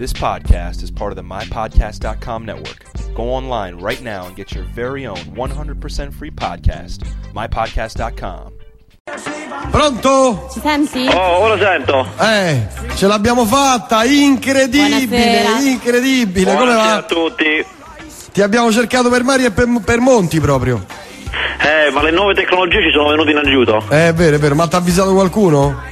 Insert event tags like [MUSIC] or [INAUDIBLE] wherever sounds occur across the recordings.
This podcast is part of the MyPodcast.com network. Go online right now and get your very own 100% free podcast, MyPodcast.com. Pronto? Ci senti? Oh, ora sento. Eh, ce l'abbiamo fatta, incredibile, Buonasera. incredibile. Come Buonasera va? a tutti. Ti abbiamo cercato per mari e per, per monti proprio. Eh, ma le nuove tecnologie ci sono venute in aiuto. Eh, è vero, è vero, ma ti ha avvisato qualcuno?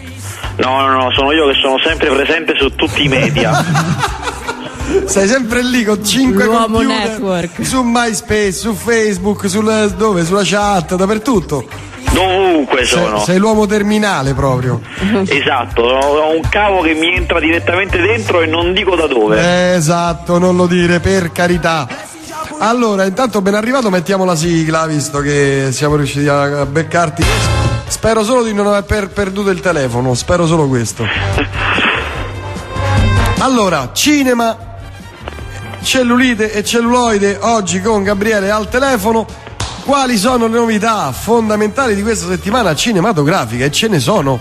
No, no, no, sono io che sono sempre presente su tutti i media. [LAUGHS] Sei sempre lì con 5 L'uomo computer network. su MySpace, su Facebook, sul, dove? Sulla chat, dappertutto. Dovunque Sei, sono. sei l'uomo terminale proprio. [LAUGHS] Esatto, ho un cavo che mi entra direttamente dentro e non dico da dove. Eh, esatto, non lo dire, per carità. Allora, intanto ben arrivato, mettiamo la sigla, visto che siamo riusciti a a beccarti. Spero solo di non aver per- perduto il telefono, spero solo questo. Allora, cinema, cellulite e celluloide, oggi con Gabriele al telefono. Quali sono le novità fondamentali di questa settimana cinematografica? E ce ne sono.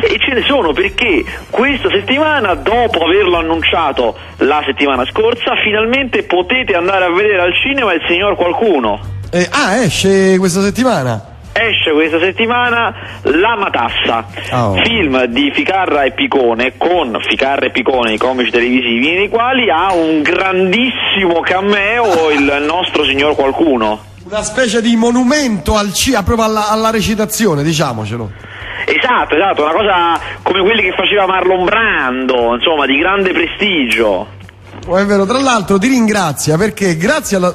E ce ne sono perché questa settimana, dopo averlo annunciato la settimana scorsa, finalmente potete andare a vedere al cinema il signor qualcuno. Eh, ah, esce questa settimana. Esce questa settimana La Matassa, Oh. film di Ficarra e Picone, con Ficarra e Picone, i comici televisivi, nei quali ha un grandissimo cameo il nostro signor qualcuno. Una specie di monumento al ci- proprio alla, alla recitazione, diciamocelo. Esatto, esatto, una cosa come quelli che faceva Marlon Brando, insomma, di grande prestigio. Oh, è vero, tra l'altro ti ringrazia perché grazie alla.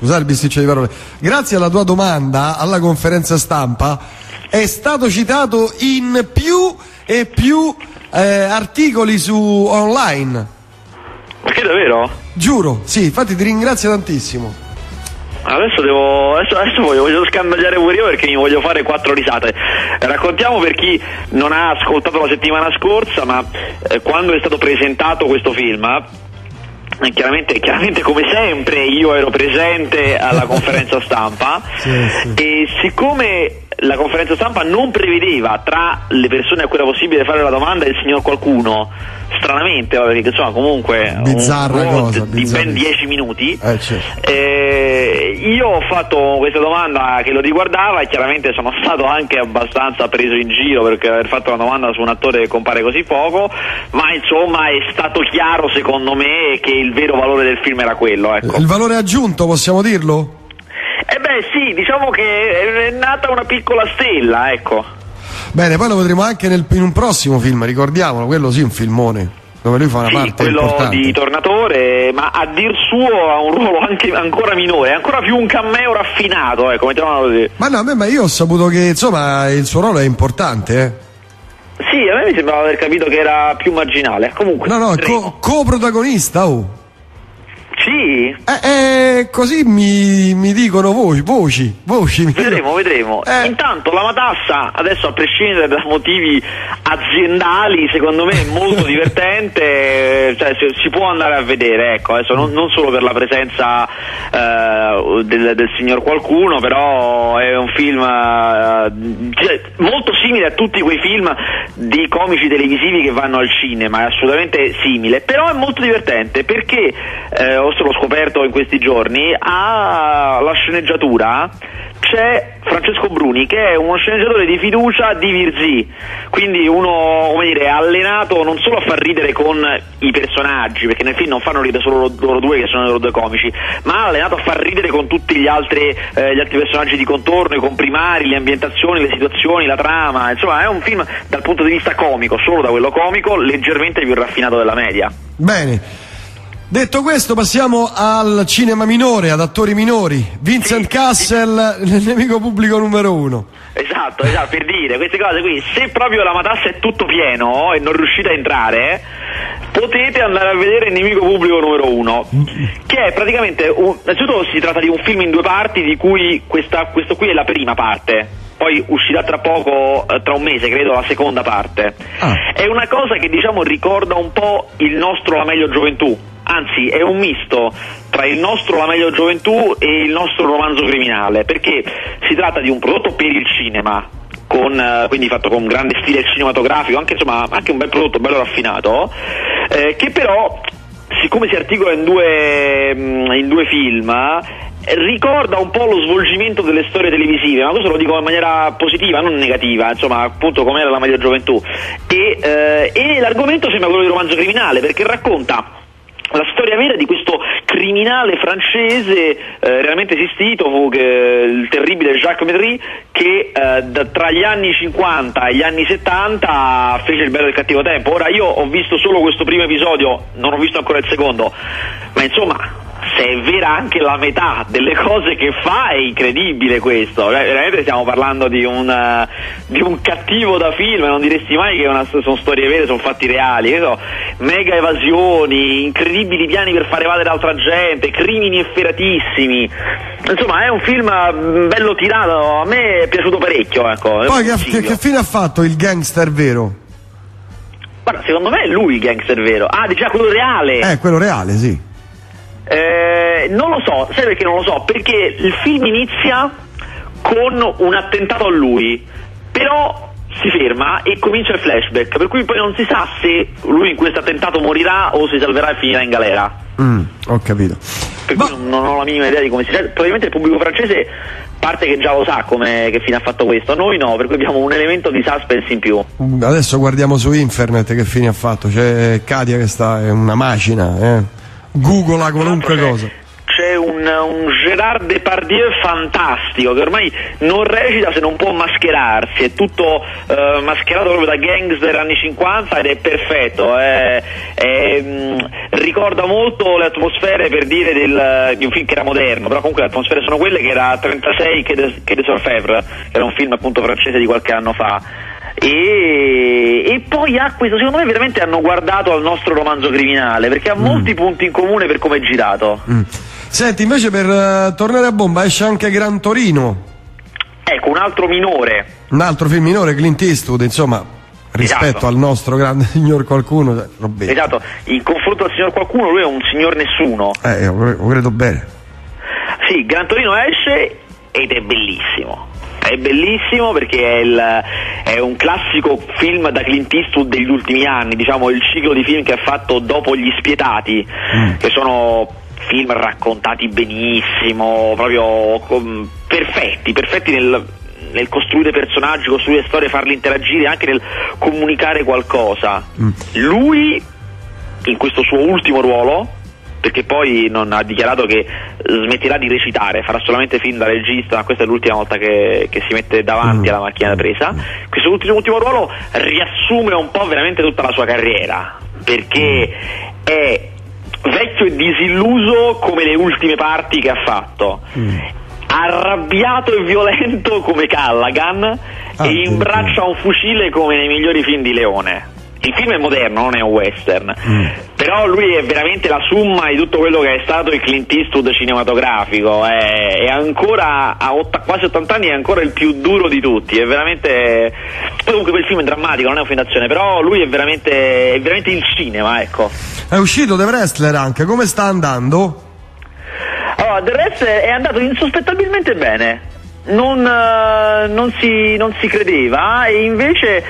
Scusate il bisticcio di parole. Grazie alla tua domanda alla conferenza stampa è stato citato in più e più eh, articoli su online. Perché davvero? Giuro, sì, infatti ti ringrazio tantissimo. Adesso devo. Adesso, adesso voglio, voglio scandagliare pure io perché mi voglio fare quattro risate. Raccontiamo per chi non ha ascoltato la settimana scorsa, ma eh, quando è stato presentato questo film. Eh, Chiaramente, chiaramente come sempre io ero presente alla [LAUGHS] conferenza stampa Sì, sì. e siccome la conferenza stampa non prevedeva tra le persone a cui era possibile fare la domanda il signor qualcuno, stranamente, vabbè, perché insomma comunque Bizzarra un cosa, di bizzarra. ben 10 minuti, Eh, certo. eh, io ho fatto questa domanda che lo riguardava e chiaramente sono stato anche abbastanza preso in giro perché aver fatto una domanda su un attore che compare così poco, ma insomma è stato chiaro secondo me che il vero valore del film era quello. Ecco. Il valore aggiunto, possiamo dirlo? E beh sì, diciamo che è nata una piccola stella, ecco. Bene, poi lo vedremo anche nel- in un prossimo film, ricordiamolo, quello sì, un filmone. Dove lui fa una Sì, parte quello importante. di Tornatore, ma a dir suo ha un ruolo anche ancora minore, ancora più un cameo raffinato, ecco, mettiamola così. Ma no, ma io ho saputo che insomma il suo ruolo è importante, eh. Sì, a me mi sembrava aver capito che era più marginale. Comunque, No, no, co- coprotagonista, oh. Sì, Eh, eh, così mi, mi dicono voci, voci, voci. vedremo, vedremo. Eh. Intanto la Matassa, adesso a prescindere da motivi aziendali, secondo me è molto [LAUGHS] divertente, cioè si, si può andare a vedere, ecco, adesso non, non solo per la presenza eh, del, del signor qualcuno, però è un film eh, cioè, molto simile a tutti quei film di comici televisivi che vanno al cinema, è assolutamente simile, però è molto divertente perché, eh, ho l'ho scoperto in questi giorni, ha la sceneggiatura c'è Francesco Bruni che è uno sceneggiatore di fiducia di Virzì, quindi uno come dire, allenato non solo a far ridere con i personaggi, perché nel film non fanno ridere solo loro, due che sono loro due comici, ma allenato a far ridere con tutti gli altri, eh, gli altri personaggi di contorno, i comprimari, le ambientazioni, le situazioni, la trama, insomma è un film dal punto di vista comico, solo da quello comico, leggermente più raffinato della media. Bene. Detto questo, passiamo al cinema minore, ad attori minori. Vincent Sì, Castle, il nemico pubblico numero uno. Esatto, esatto, per dire queste cose qui, se proprio la matassa è tutto pieno e non riuscite a entrare, potete andare a vedere il nemico pubblico numero uno, che è praticamente, un, innanzitutto si tratta di un film in due parti, di cui questa, questo qui è la prima parte, poi uscirà tra poco, eh, tra un mese credo, la seconda parte. Ah. È una cosa che diciamo ricorda un po' il nostro La meglio gioventù, anzi è un misto tra il nostro La meglio gioventù e il nostro romanzo criminale, perché si tratta di un prodotto per il cinema, con, eh, quindi fatto con grande stile cinematografico, anche, insomma, anche un bel prodotto bello raffinato, eh, che però siccome si articola in due, mm, in due film, ricorda un po' lo svolgimento delle storie televisive, ma questo lo dico in maniera positiva, non negativa, insomma, appunto come era la media gioventù. E, eh, e l'argomento sembra quello di romanzo criminale, perché racconta la storia vera di questo criminale francese eh, realmente esistito fu che, il terribile Jacques Médry che eh, da, tra gli anni 50 e gli anni 70 fece il bello e il cattivo tempo. Ora io ho visto solo questo primo episodio non ho visto ancora il secondo. Ma insomma se è vera anche la metà delle cose che fa è incredibile questo. Cioè, veramente stiamo parlando di un, eh, di un cattivo da film non diresti mai che una- sono storie vere sono fatti reali so, mega evasioni incredibili piani per far evadere altra gente crimini efferatissimi. Insomma è un film mm, bello tirato a me è piaciuto parecchio ecco, Poi che, che- fine ha fatto il gangster vero? Guarda, secondo me è lui il gangster vero. Ah diceva quello reale. Eh, quello reale, sì. Eh, non lo so, sai perché non lo so? Perché il film inizia con un attentato a lui, però si ferma e comincia il flashback, per cui poi non si sa se lui in questo attentato morirà o si salverà e finirà in galera. Mm, ho capito. Per Ma- cui non, non ho la minima idea di come si Probabilmente il pubblico francese parte che già lo sa come, che fine ha fatto questo, noi no, per cui abbiamo un elemento di suspense in più. Adesso guardiamo su internet che fine ha fatto. C'è Katia che sta, è una macina, eh. Googla qualunque C'è- cosa. C'è un, un Gérard Depardieu fantastico che ormai non recita se non può mascherarsi, è tutto eh, mascherato proprio da gangster anni 50 ed è perfetto. è- è, mm, ricorda molto le atmosfere per dire del, di un film che era moderno, però comunque le atmosfere sono quelle che era 36 che de, che de Sorfèvre, che era un film appunto francese di qualche anno fa. E, e poi ha questo, secondo me veramente hanno guardato al nostro romanzo criminale perché ha molti punti in comune per come è girato. Mm. Senti, invece per eh, tornare a bomba esce anche Gran Torino, Ecco, un altro minore. un altro film minore, Clint Eastwood, insomma, rispetto Esatto. al nostro grande [LAUGHS] signor qualcuno, cioè, robetta. Esatto, in confronto al signor qualcuno lui è un signor nessuno. Eh, lo lo credo bene. Sì, Gran Torino esce ed è bellissimo. È bellissimo perché è, il- è un classico film da Clint Eastwood degli ultimi anni, diciamo il ciclo di film che ha fatto dopo Gli Spietati, che sono film raccontati benissimo, proprio com- perfetti, perfetti nel, nel costruire personaggi, costruire storie, farli interagire, anche nel comunicare qualcosa. Lui in questo suo ultimo ruolo, perché poi non ha dichiarato che smetterà di recitare, farà solamente film da regista, questa è l'ultima volta che, che si mette davanti alla macchina da presa. Questo ultimo, ultimo ruolo riassume un po' veramente tutta la sua carriera, perché è vecchio e disilluso come le ultime parti che ha fatto. Arrabbiato e violento come Callaghan Ah, e addirittura. imbraccia un fucile come nei migliori film di Leone. Il film è moderno, non è un western, però lui è veramente la summa di tutto quello che è stato il Clint Eastwood cinematografico. È, è ancora a otta- quasi 80 anni, è ancora il più duro di tutti. È veramente. Poi comunque quel film è drammatico, non è un film d'azione, però lui è veramente, è veramente il cinema, ecco. È uscito The Wrestler anche, come sta andando? Allora, del resto è andato insospettabilmente bene. Non, eh, non si, non si credeva e invece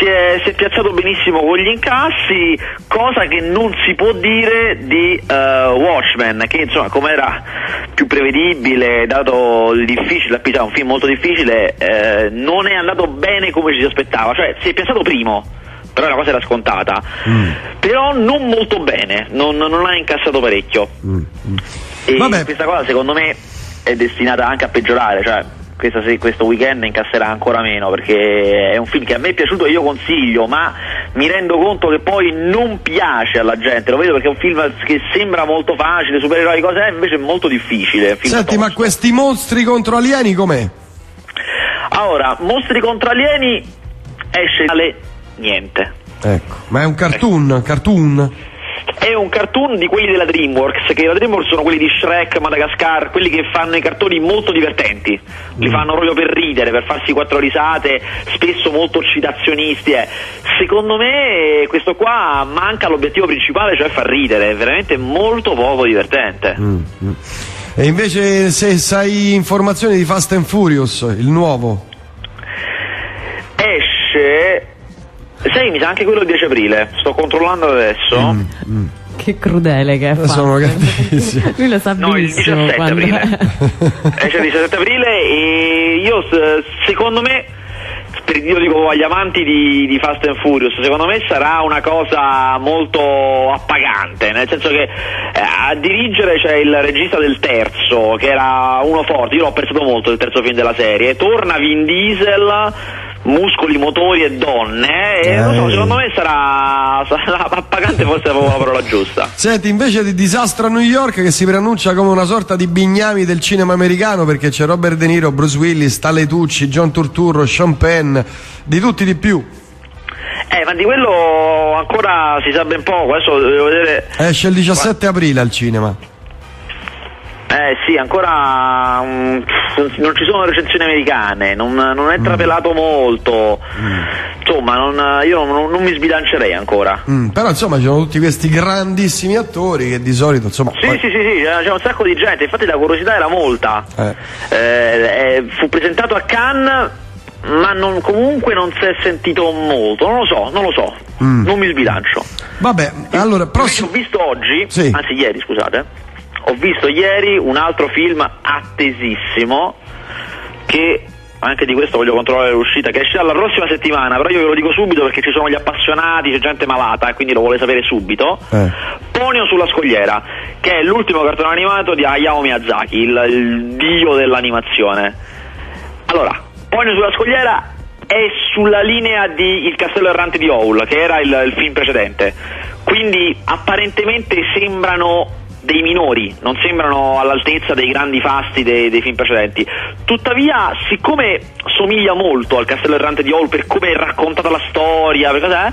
si è, si è piazzato benissimo con gli incassi, cosa che non si può dire di eh, Watchmen, che insomma come era più prevedibile, dato il difficile, è un film molto difficile, eh, non è andato bene come ci si aspettava, cioè si è piazzato primo, però la cosa era scontata, però non molto bene, non, non ha incassato parecchio. E Vabbè. questa cosa secondo me è destinata anche a peggiorare, cioè questa se- questo weekend incasserà ancora meno perché è un film che a me è piaciuto e io consiglio, ma mi rendo conto che poi non piace alla gente, lo vedo perché è un film che sembra molto facile, supereroi, cose, eh, invece è molto difficile. Senti, ma questi mostri contro alieni com'è? Ora, Mostri contro alieni esce niente. Ecco, ma è un cartoon, cartoon? È un cartoon di quelli della DreamWorks, che la DreamWorks sono quelli di Shrek, Madagascar, quelli che fanno i cartoni molto divertenti, li fanno proprio per ridere, per farsi quattro risate, spesso molto citazionisti. eh. Secondo me questo qua manca l'obiettivo principale, cioè far ridere, è veramente molto poco divertente. E invece se sai informazioni di Fast and Furious, il nuovo? Esce Sì, mi sa anche quello il 10 aprile, sto controllando adesso. Mm, Che crudele che è fatto. Sono cattivissimo. [LAUGHS] Lui lo sa No, il benissimo 17 quando- aprile. [LAUGHS] Esce il 17 aprile e io secondo me io dico agli amanti di, di Fast and Furious secondo me sarà una cosa molto appagante nel senso che eh, a dirigere c'è il regista del terzo che era uno forte io l'ho apprezzato molto il terzo film della serie torna Vin Diesel muscoli, motori e donne e non so, Eh. secondo me sarà, sarà appagante forse è proprio la parola giusta Senti, invece di Disastro a New York che si preannuncia come una sorta di bignami del cinema americano perché c'è Robert De Niro, Bruce Willis, Stanley Tucci, John Turturro, Sean Penn, di tutti di più. Eh, ma di quello ancora si sa ben poco, adesso devo vedere. Esce il 17 aprile al cinema. Eh sì, ancora mm, non ci sono recensioni americane, non, non Mm. è trapelato molto. Insomma, non- io non, non mi sbilancerei ancora. Mm, però insomma ci sono tutti questi grandissimi attori che di solito insomma... Sì, poi- sì, sì, sì, c'è c'è un sacco di gente, infatti la curiosità era molta. Eh. Eh, eh, fu presentato a Cannes, ma non- comunque non si è sentito molto, non lo so, non lo so, Mm. non mi sbilancio. Vabbè, allora, prossimo... ho visto oggi, Sì. anzi ieri scusate, ho visto ieri un altro film attesissimo che anche di questo voglio controllare l'uscita che esce la prossima settimana, però io ve lo dico subito perché ci sono gli appassionati, c'è gente malata e quindi lo vuole sapere subito. Eh. Ponio sulla scogliera, che è l'ultimo cartone animato di Hayao Miyazaki, il, il dio dell'animazione. Allora, Ponio sulla scogliera è sulla linea di Il castello errante di Howl, che era il, il film precedente. Quindi apparentemente sembrano dei minori, non sembrano all'altezza dei grandi fasti dei, dei film precedenti. Tuttavia, siccome somiglia molto al Castello Errante di Howl per come è raccontata la storia, per cos'è,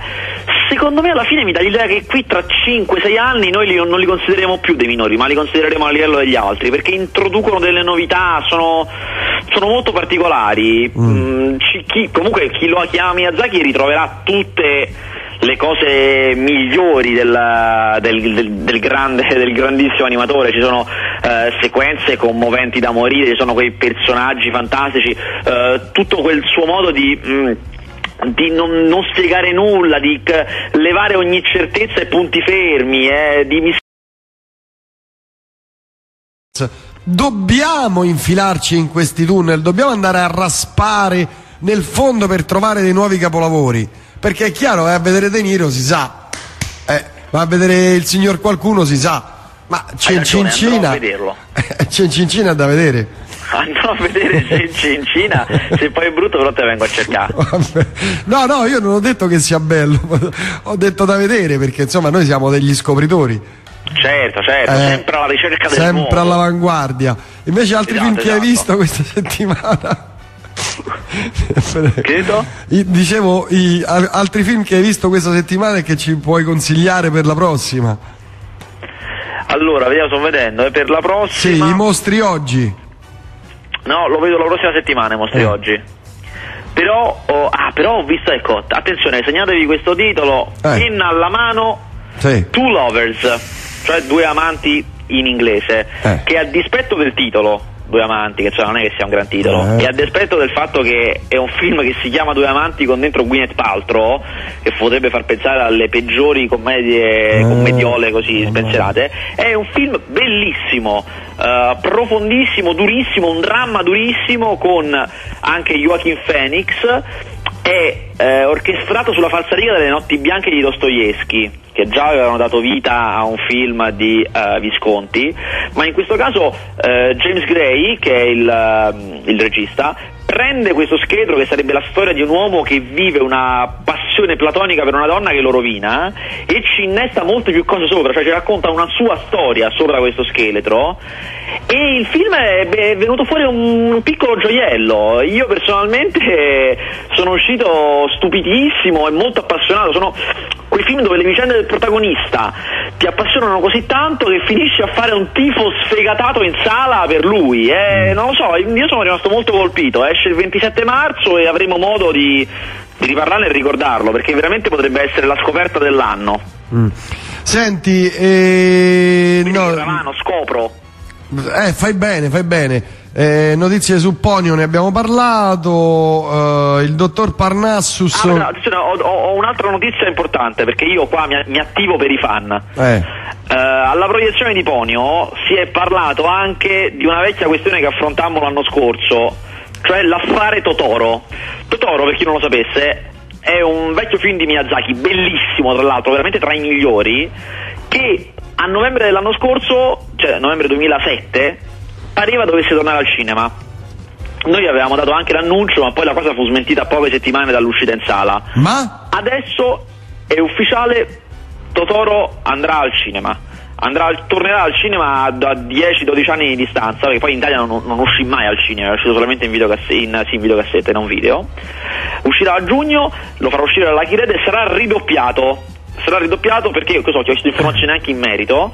secondo me alla fine mi dà l'idea che qui tra 5-6 anni noi li- non li consideriamo più dei minori, ma li considereremo a livello degli altri, perché introducono delle novità, sono, sono molto particolari. Mm, ci- chi- comunque chi lo chiama Miyazaki ritroverà tutte le cose migliori del, del- del- del grande, [LAUGHS] del grandissimo animatore, ci sono eh, sequenze commoventi da morire, ci sono quei personaggi fantastici, eh, tutto quel suo modo di... mm, di non, non spiegare nulla, di levare ogni certezza e punti fermi, eh, di mis- Dobbiamo infilarci in questi tunnel, dobbiamo andare a raspare nel fondo per trovare dei nuovi capolavori. Perché è chiaro, eh, a vedere De Niro si sa, eh, ma a vedere il signor qualcuno si sa. Ma Hai ragione, andrò Cencincina. a vederlo. [LAUGHS] Cencincina è da vedere. andrò a vedere [LAUGHS] se in Cina, se poi è brutto però te vengo a cercare. No, no, io non ho detto che sia bello, ho detto da vedere perché insomma noi siamo degli scopritori. Certo, certo, Eh, sempre alla ricerca del sempre nuovo. all'avanguardia. Invece altri Esatto, film che hai esatto. visto questa [LAUGHS] settimana? Credo? I- dicevo, i- al- altri film che hai visto questa settimana e che ci puoi consigliare per la prossima? Allora, vediamo, sto vedendo, eh, per la Sì, prossima... i mostri oggi. No, lo vedo la prossima settimana, i mostri Eh. oggi. Però, ho- ah, però ho visto, ecco, attenzione, segnatevi questo titolo, Eh. penna alla mano, Sì. Two Lovers, cioè due amanti in inglese, Eh. che a dispetto del titolo, Due amanti, che cioè non è che sia un gran titolo, Eh. e a dispetto del fatto che è un film che si chiama Due amanti con dentro Gwyneth Paltrow, che potrebbe far pensare alle peggiori commedie, Eh. commediole così no. spensierate, è un film bellissimo, eh, profondissimo, durissimo, un dramma durissimo con anche Joaquin Phoenix è eh, orchestrato sulla falsariga delle notti bianche di Dostoevsky che già avevano dato vita a un film di eh, Visconti. Ma in questo caso eh, James Gray che è il, ehm, il regista prende questo scheletro che sarebbe la storia di un uomo che vive una passione platonica per una donna che lo rovina e ci innesta molte più cose sopra, cioè ci racconta una sua storia sopra questo scheletro e il film è, è venuto fuori un piccolo gioiello. Io personalmente sono uscito stupidissimo e molto appassionato. Sono quei film dove le vicende del protagonista ti appassionano così tanto che finisci a fare un tifo sfegatato in sala per lui. eh. non lo so, io sono rimasto molto colpito. Esce il 27 marzo e avremo modo di, di riparlarne e ricordarlo perché veramente potrebbe essere la scoperta dell'anno. Mm. Senti, eh, Quindi no, Ramano, scopro. eh, fai bene, fai bene. Eh, notizie su Ponio ne abbiamo parlato. eh, il dottor Parnassus. Ah, no, ho, ho- ho un'altra notizia importante perché io qua mi, mi attivo per i fan. Eh, Eh, alla proiezione di Ponio si è parlato anche di una vecchia questione che affrontammo l'anno scorso, cioè l'affare Totoro. Totoro, per chi non lo sapesse, è un vecchio film di Miyazaki, bellissimo tra l'altro, veramente tra i migliori, che a novembre dell'anno scorso, cioè novembre 2007, pareva dovesse tornare al cinema. Noi avevamo dato anche l'annuncio, ma poi la cosa fu smentita poche settimane dall'uscita in sala. ma Adesso è ufficiale, Totoro andrà al cinema. Andrà, tornerà al cinema da 10-12 anni di distanza, perché poi in Italia non, non uscì mai al cinema, è uscito solamente in, videocasse- in, sì, in videocassette, non video. Uscirà a giugno, lo farà uscire dalla Red e sarà ridoppiato. Sarà ridoppiato perché, questo ho chiesto informazioni anche in merito,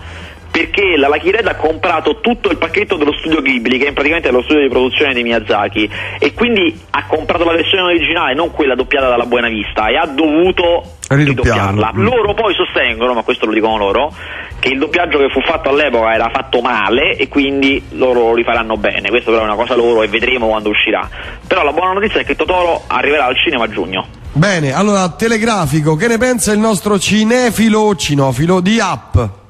perché la Lucky Red ha comprato tutto il pacchetto dello studio Ghibli, che è praticamente lo studio di produzione di Miyazaki, e quindi ha comprato la versione originale, non quella doppiata dalla Buena Vista, e ha dovuto Ridoppiarla. Mm. Loro poi sostengono, ma questo lo dicono loro, che il doppiaggio che fu fatto all'epoca era fatto male e quindi loro lo rifaranno bene. Questo però è una cosa loro e vedremo quando uscirà. Però la buona notizia è che Totoro arriverà al cinema a giugno. bene, allora telegrafico, che ne pensa il nostro cinefilo o cinofilo di app?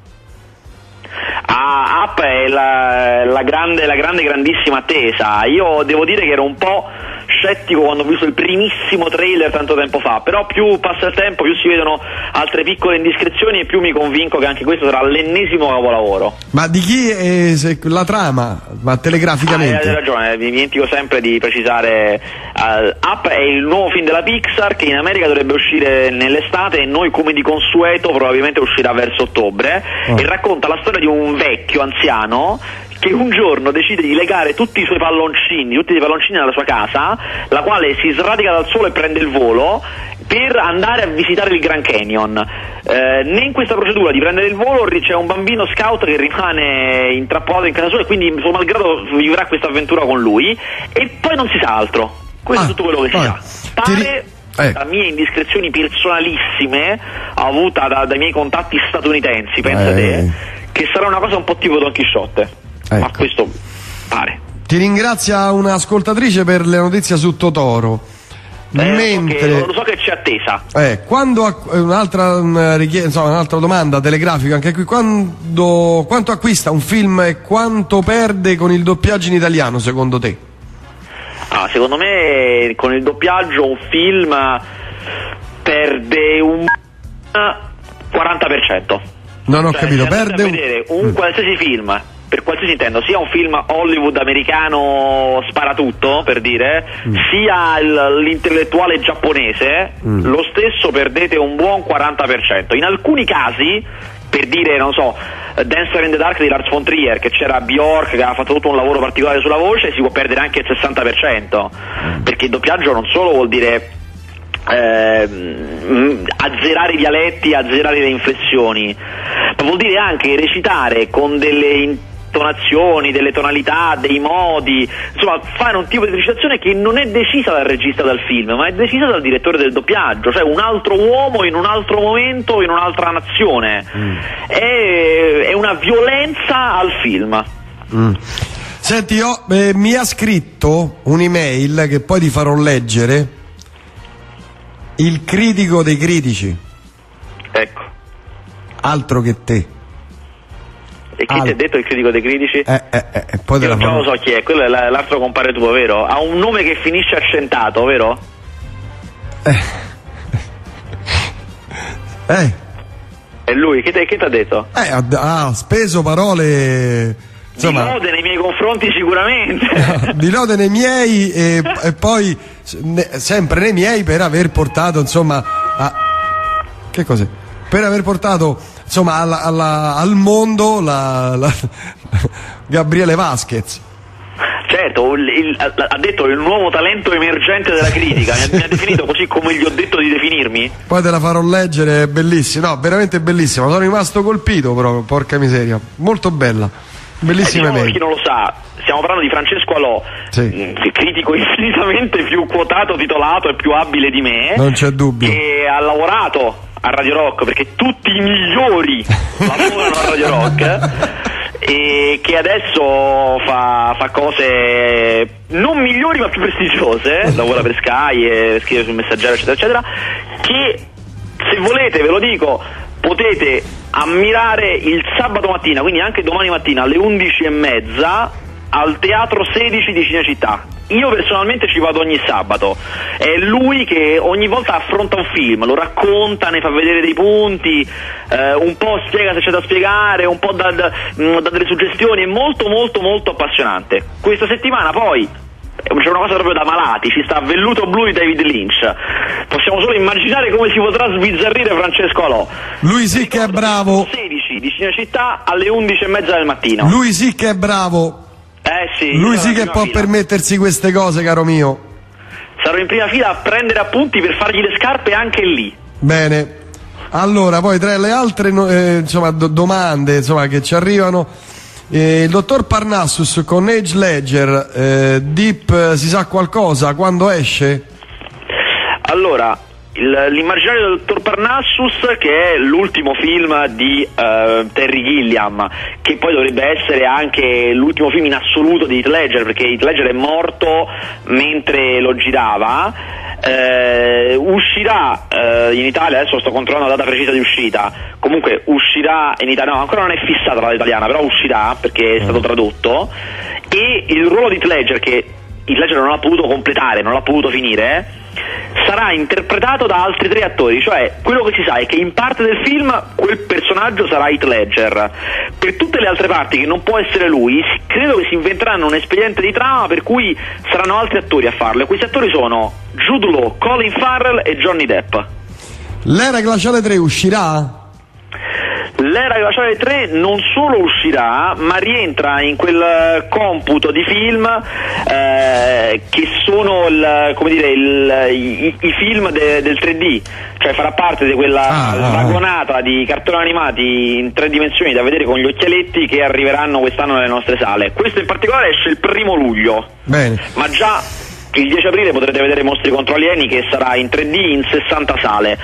Ah, Up è la, la grande, la grande, grandissima attesa. Io devo dire che ero un po' scettico quando ho visto il primissimo trailer tanto tempo fa, però più passa il tempo, più si vedono altre piccole indiscrezioni e più mi convinco che anche questo sarà l'ennesimo capolavoro. Ma di chi è la trama? Ma Ah, telegraficamente? hai ragione, mi dimentico sempre di precisare. eh, Up è il nuovo film della Pixar che in America dovrebbe uscire nell'estate e noi come di consueto probabilmente uscirà verso ottobre Oh. e racconta la storia di un vecchio anziano che un giorno decide di legare tutti i suoi palloncini, tutti i palloncini nella sua casa, la quale si sradica dal suolo e prende il volo per andare a visitare il Grand Canyon. Eh, né in questa procedura di prendere il volo c'è un bambino scout che rimane intrappolato in casa sua e quindi suo malgrado vivrà questa avventura con lui e poi non si sa altro. Questo Ah, è tutto quello che si sa. Pare eh. da mie indiscrezioni personalissime avuta da- dai miei contatti statunitensi, pensa Eh. te, che sarà una cosa un po' tipo Don Chisciotte. Ma Ecco. questo pare. Ti ringrazia un'ascoltatrice per le notizie su Totoro. Eh, lo so Mentre che- lo so che c'è attesa. eh, quando acqu- eh, un'altra, mm, richie- insomma, un'altra domanda telegrafica anche qui quando, quanto acquista un film e quanto perde con il doppiaggio in italiano secondo te? Ah, secondo me con il doppiaggio un film perde un 40%. Non ho Cioè, capito, perde un... vedere un qualsiasi film, per qualsiasi intendo, sia un film Hollywood americano sparatutto, per dire, Mm. sia l'intellettuale giapponese, lo stesso perdete un buon 40%. In alcuni casi, per dire, non so, Dancer in the Dark di Lars von Trier, che c'era Bjork che ha fatto tutto un lavoro particolare sulla voce, si può perdere anche il 60%, Mm. perché il doppiaggio non solo vuol dire ehm, azzerare i dialetti, azzerare le inflessioni, ma vuol dire anche recitare con delle intonazioni, delle tonalità, dei modi, insomma fare un tipo di recitazione che non è decisa dal regista dal film, ma è decisa dal direttore del doppiaggio, cioè un altro uomo in un altro momento, in un'altra nazione. È, è una violenza al film. Senti, io, eh, mi ha scritto un'email che poi ti farò leggere il critico dei critici, Ecco. altro che te. E chi ti ha detto il critico dei critici? Eh, eh, eh, eh, poi Io già farò. lo so chi è, quello è la- l'altro compare tuo, vero? Ha un nome che finisce accentato, vero? Eh, [LAUGHS] È lui, che ti ha detto? eh, ha, ha speso parole, Di insomma, lode nei miei confronti sicuramente. [LAUGHS] di lode nei miei e, e poi ne- sempre nei miei per aver portato, insomma, a, che cos'è? Per aver portato, insomma, alla- alla- al mondo la, la- [LAUGHS] Gabriele Vasquez. certo, il- il- ha detto il nuovo talento emergente della [LAUGHS] critica, mi ha, mi ha definito così come gli ho detto di definirmi. Poi te la farò leggere, è bellissima, no, veramente bellissima. Sono rimasto colpito proprio, porca miseria. Molto bella, bellissima Eh, diciamo per chi non lo sa, stiamo parlando di Francesco Alò, Sì. mh, critico [LAUGHS] infinitamente più quotato, titolato e più abile di me. Non c'è dubbio. Che ha lavorato a Radio Rock perché tutti i migliori [LAUGHS] lavorano a Radio Rock. e che adesso fa, fa cose non migliori ma più prestigiose, [LAUGHS] lavora per Sky e scrive sul messaggero eccetera eccetera, che se volete ve lo dico potete ammirare il sabato mattina, quindi anche domani mattina alle 11 e mezza al Teatro 16 di Cinecittà. Io personalmente ci vado ogni sabato, è lui che ogni volta affronta un film, lo racconta, ne fa vedere dei punti, eh, un po' spiega se c'è da spiegare, un po' dà, dà, dà delle suggestioni, è molto molto molto appassionante. Questa settimana poi c'è una cosa proprio da malati, ci sta Velluto Blu di David Lynch. Possiamo solo immaginare come si potrà sbizzarrire Francesco Alò. Lui sì che è bravo. 16 di Cinecittà alle 11 e mezza del mattino. Lui sì che è bravo. Eh sì. Lui sì che può fila. permettersi queste cose, caro mio. Sarò in prima fila a prendere appunti per fargli le scarpe anche lì. Bene. Allora, poi tra le altre eh, insomma, do- domande insomma, che ci arrivano, eh, il dottor Parnassus con Age Ledger, eh, Deep eh, si sa qualcosa? Quando esce? Allora, l'immaginario del dottor Parnassus, che è l'ultimo film di eh, Terry Gilliam, che poi dovrebbe essere anche l'ultimo film in assoluto di Heath Ledger, perché Heath Ledger è morto mentre lo girava. eh, uscirà eh, in Italia, adesso sto controllando la data precisa di uscita, comunque uscirà in Italia, no ancora non è fissata la data italiana, però uscirà perché è stato tradotto. E il ruolo di Heath Ledger che Heath Ledger non l'ha potuto completare, non l'ha potuto finire, sarà interpretato da altri tre attori, cioè quello che si sa è che in parte del film quel personaggio sarà Heath Ledger, per tutte le altre parti che non può essere lui, credo che si inventeranno un espediente di trama per cui saranno altri attori a farlo, questi attori sono Jude Law, Colin Farrell e Johnny Depp. L'era glaciale 3 uscirà? L'era glaciale 3 non solo uscirà, ma rientra in quel eh, computo di film eh, che sono il- come dire, il- i, i film de- del 3D, cioè farà parte di quella Ah, ah, ah. di cartoni animati in tre dimensioni da vedere con gli occhialetti che arriveranno quest'anno nelle nostre sale. Questo in particolare esce il primo luglio, Bene. ma già il 10 aprile potrete vedere Mostri contro alieni che sarà in 3D in 60 sale.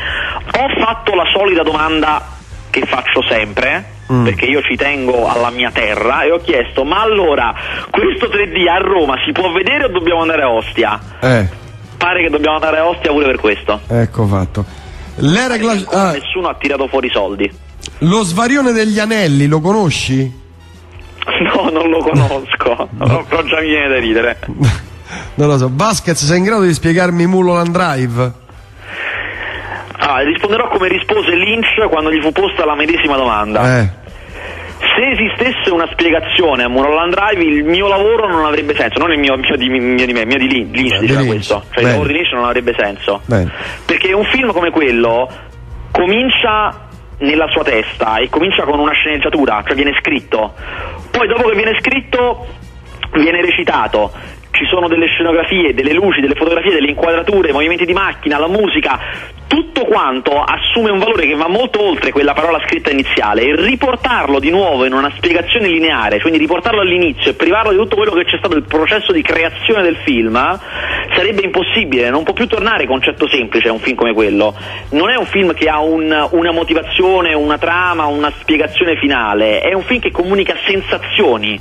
Ho fatto la solita domanda che faccio sempre, Mm. perché io ci tengo alla mia terra, e ho chiesto, ma allora questo 3D a Roma si può vedere o dobbiamo andare a Ostia? Eh, Pare che dobbiamo andare a Ostia pure per questo. ecco fatto. L'era glaciale... ah, Nessuno ha tirato fuori i soldi. lo svarione degli anelli, lo conosci? No, non lo conosco, no, però già mi viene da ridere. non lo so. Vasquez, sei in grado di spiegarmi Mulholland Drive? Ah, risponderò come rispose Lynch quando gli fu posta la medesima domanda. Eh. Se esistesse una spiegazione a Mulholland Drive, il mio lavoro non avrebbe senso, non il mio, mio di, mio di me, mio di Lynch, Di diceva Lynch, questo. Cioè bene. il lavoro di Lynch non avrebbe senso. Bene. Perché un film come quello comincia nella sua testa e comincia con una sceneggiatura, cioè viene scritto. Poi dopo che viene scritto viene recitato. Ci sono delle scenografie, delle luci, delle fotografie, delle inquadrature, movimenti di macchina, la musica, tutto quanto assume un valore che va molto oltre quella parola scritta iniziale e riportarlo di nuovo in una spiegazione lineare, quindi riportarlo all'inizio e privarlo di tutto quello che c'è stato il processo di creazione del film sarebbe impossibile, non può più tornare concetto semplice un film come quello. Non è un film che ha un- una motivazione, una trama, una spiegazione finale, è un film che comunica sensazioni,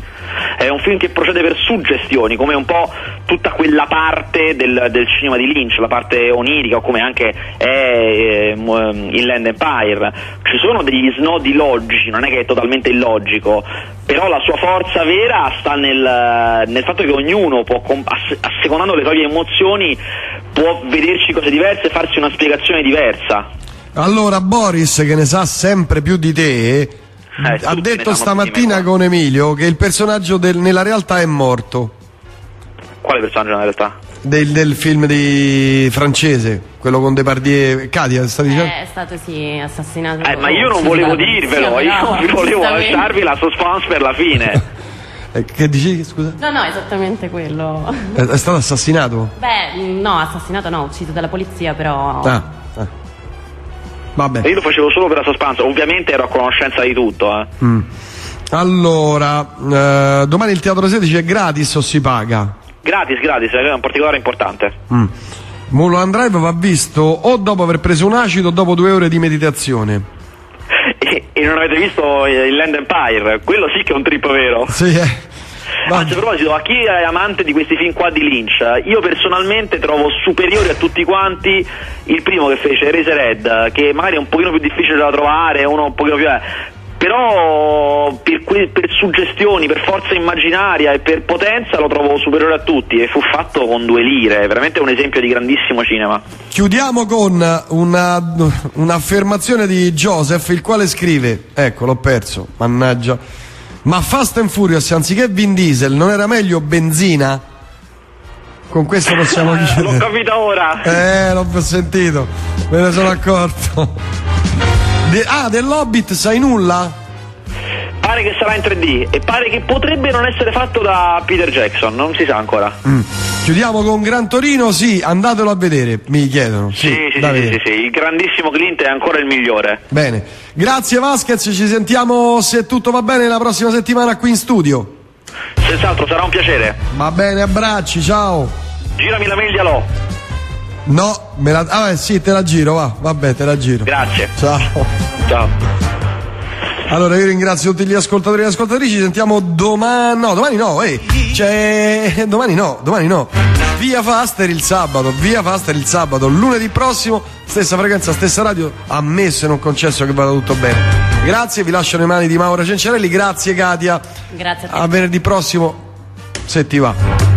è un film che procede per suggestioni, come un po' tutta quella parte del, del cinema di Lynch, la parte onirica, o come anche è eh, m- Inland Empire. Ci sono degli snodi logici, non è che è totalmente illogico, però la sua forza vera sta nel, nel fatto che ognuno può, assecondando le proprie emozioni, può vederci cose diverse e farsi una spiegazione diversa. Allora, Boris, che ne sa sempre più di te, ha tutti ne detto stamattina con Emilio che il personaggio del- nella realtà è morto. Quale personaggio nella realtà? Del, del film di francese, quello con Depardieu. Katia, stavi dicendo? È stato sì assassinato. Eh, ma io non volevo dirvelo, io [LAUGHS] volevo lasciarvi la suspense per la fine. [LAUGHS] Eh, che dici, scusa? No, no, esattamente quello. È, è stato assassinato? Beh, no, assassinato no, ucciso dalla polizia, però. Ah, ah. Vabbè. Io lo facevo solo per la suspense, ovviamente ero a conoscenza di tutto. Eh. Mm. Allora, eh, domani il Teatro 16 è gratis o si paga? Gratis, gratis, è un particolare importante. Mm. Mulholland Drive va visto o dopo aver preso un acido o dopo due ore di meditazione. E, [LAUGHS] e non avete visto il Land Empire, quello sì che è un trip vero. Sì, eh. Ma- Anzi, a proposito, a chi è amante di questi film qua di Lynch, io personalmente trovo superiore a tutti quanti il primo che fece, Eraserhead, che magari è un pochino più difficile da trovare, uno un pochino più... però per, per suggestioni, per forza immaginaria e per potenza lo trovo superiore a tutti e fu fatto con due lire, è veramente un esempio di grandissimo cinema. Chiudiamo con una, un'affermazione di Joseph, il quale scrive: Ecco, l'ho perso, mannaggia. Ma Fast and Furious, anziché Vin Diesel, non era meglio benzina? Con questo possiamo Eh, [LAUGHS] L'ho chiudere. capito ora. Eh, l'ho sentito, me ne sono accorto. De- ah, dell'Hobbit sai nulla? Pare che sarà in 3D e pare che potrebbe non essere fatto da Peter Jackson, non si sa ancora. Mm. Chiudiamo con Gran Torino, sì, andatelo a vedere, mi chiedono. Sì, sì, sì, sì, sì, il grandissimo Clint è ancora il migliore. Bene, grazie Vasquez, ci sentiamo se tutto va bene la prossima settimana qui in studio. Senz'altro sarà un piacere. Va bene, abbracci, ciao. Girami la mail di Alò. No, me la... Ah, beh, sì, te la giro, va, vabbè, te la giro. Grazie. Ciao. Ciao. Allora io ringrazio tutti gli ascoltatori e le ascoltatrici, ci sentiamo domani, no, domani no, eh, c'è, domani no, domani no, via Faster il sabato, via Faster il sabato, lunedì prossimo, stessa frequenza, stessa radio, ammesso e non concesso che vada tutto bene. Grazie, vi lascio le mani di Maura Cencerelli, grazie Katia, Grazie a te. a venerdì prossimo, se ti va.